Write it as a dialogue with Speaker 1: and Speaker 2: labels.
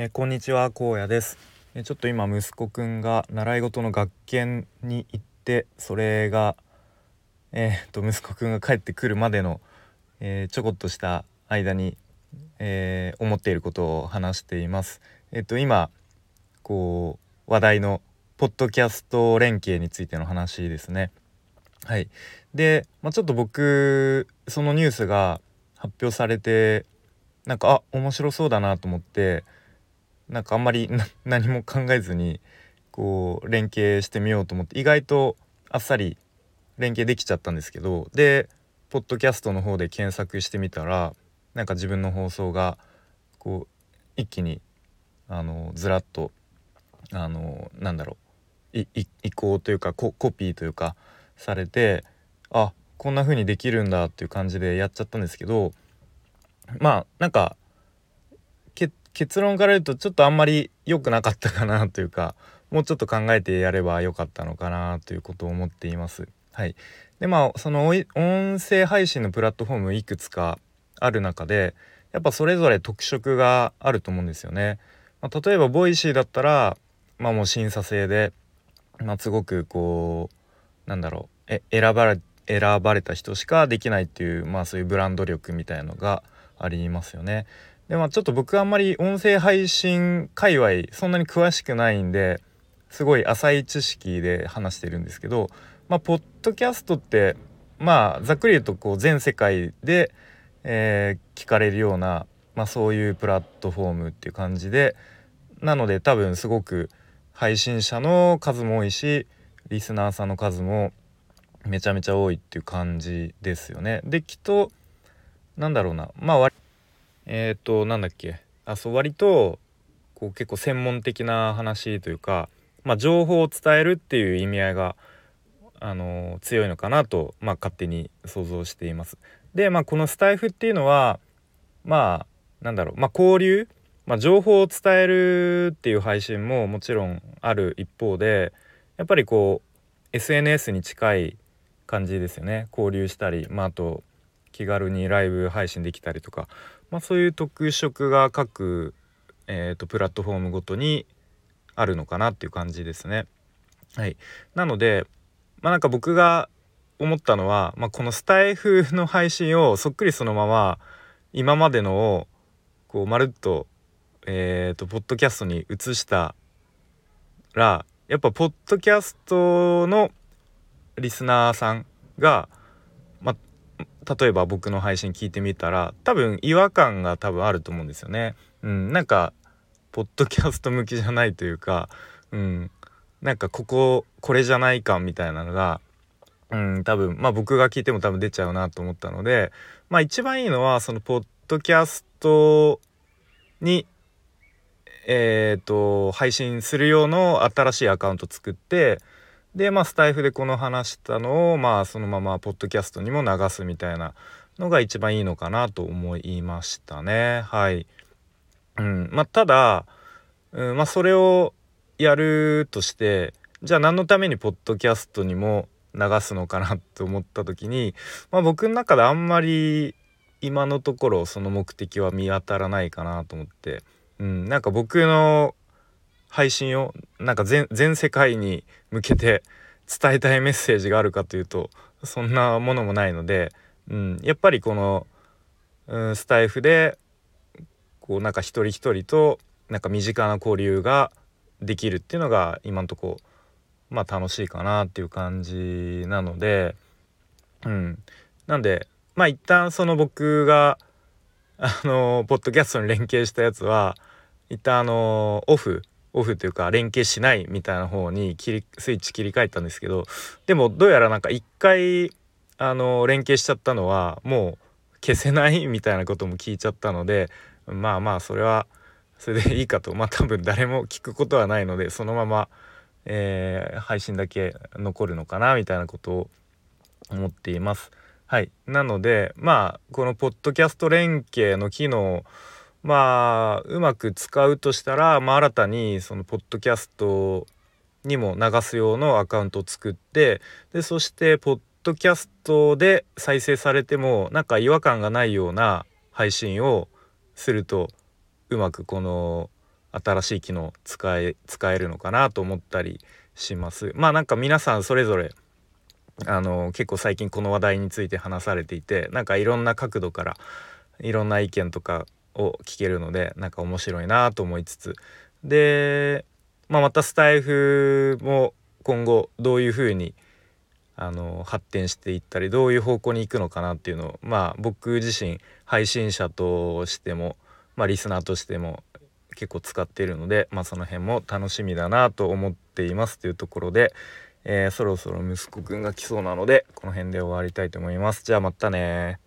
Speaker 1: えー、こんにちは荒野です、えー、ちょっと今息子くんが習い事の学研に行ってそれがえー、と息子くんが帰ってくるまでの、えちょこっとした間に、え思っていることを話しています。えっ、と今こう話題のポッドキャスト連携についての話ですね。はい。で、まあ、ちょっと僕そのニュースが発表されてなんかあ面白そうだなと思ってなんかあんまり 何も考えずにこう連携してみようと思って意外とあっさり連携できちゃったんですけどでポッドキャストの方で検索してみたらなんか自分の放送がこう一気にあのずらっとあのなんだろう移行というかコピーというかされてあこんな風にできるんだっていう感じでやっちゃったんですけどまあなんか結論から言うとちょっとあんまり良くなかったかなというかもうちょっと考えてやればよかったのかなということを思っています。はい、でまあその音声配信のプラットフォームいくつかある中でやっぱそれぞれ特色があると思うんですよね。まあ、例えば Voicy だったらまあもう審査制で、まあ、すごくこうなんだろうえ選ばれ選ばれた人しかできないっていうまあそういうブランド力みたいのがありますよね。でまあちょっと僕あんまり音声配信界隈そんなに詳しくないんですごい浅い知識で話してるんですけどまあポッドキャストってまあざっくり言うとこう全世界で、えー、聞かれるような、まあ、そういうプラットフォームっていう感じでなので多分すごく配信者の数も多いしリスナーさんの数もめちゃめちゃ多いっていう感じですよね。できっとなんだろうなまあえっ、ー、となんだっけあそう割とこう結構専門的な話というか、まあ、情報を伝えるっていう意味合いが、あのー、強いのかなと、まあ、勝手に想像しています。で、まあ、このスタイフっていうのはまあなんだろう、まあ、交流、まあ、情報を伝えるっていう配信ももちろんある一方でやっぱりこう SNS に近い感じですよね交流したり、まあ、あと気軽にライブ配信できたりとか、まあ、そういう特色が各、えーと、プラットフォームごとにあるのかなっていう感じですね。はい、なので、まあ、なんか僕が思ったのは、まあ、このスタイフの配信をそっくりそのまま今までのをこうまるっと,、えーと、ポッドキャストに移したらやっぱポッドキャストのリスナーさんが例えば僕の配信聞いてみたら多分違和感が多分あると思うんですよね。うん、なんかポッドキャスト向きじゃないというか、うん、なんかこここれじゃない感みたいなのが、うん、多分まあ僕が聞いても多分出ちゃうなと思ったのでまあ一番いいのはそのポッドキャストにえっ、ー、と配信する用の新しいアカウント作ってでまあスタイフでこの話したのをまあそのままポッドキャストにも流すみたいなのが一番いいのかなと思いましたね。はい。うん。まあ、ただ、うん。まあ、それをやるとしてじゃあ何のためにポッドキャストにも流すのかなと思った時に、まあ、僕の中であんまり今のところその目的は見当たらないかなと思って、うん、なんか僕の配信をなんか全世界に向けて伝えたいメッセージがあるかというとそんなものもないので、うん、やっぱりこの、うん、スタイフでこうなんか一人一人となんか身近な交流ができるっていうのが今んとこまあ楽しいかなっていう感じなので、うん、なんでまあ一旦その僕があのポッドキャストに連携したやつは一旦あのオフオフというか連携しないみたいな方に切りスイッチ切り替えたんですけどでもどうやらなんか一回あの連携しちゃったのはもう消せないみたいなことも聞いちゃったのでまあまあそれはそれでいいかとまあ多分誰も聞くことはないのでそのまま、えー、配信だけ残るのかなみたいなことを思っています。はい、なのでまあこのポッドキャスト連携の機能まあうまく使うとしたら、まあ、新たにそのポッドキャストにも流す用のアカウントを作ってでそしてポッドキャストで再生されてもなんか違和感がないような配信をするとうまくこの新しい機能使え使えるのかなと思ったりします。まあなんか皆さんそれぞれあの結構最近この話題について話されていてなんかいろんな角度からいろんな意見とかを聞けるのでなんか面白いなと思いつつで、まあ、またスタイフも今後どういうふうにあの発展していったりどういう方向に行くのかなっていうのをまあ僕自身配信者としても、まあ、リスナーとしても結構使っているので、まあ、その辺も楽しみだなと思っていますというところで、えー、そろそろ息子くんが来そうなのでこの辺で終わりたいと思います。じゃあまたね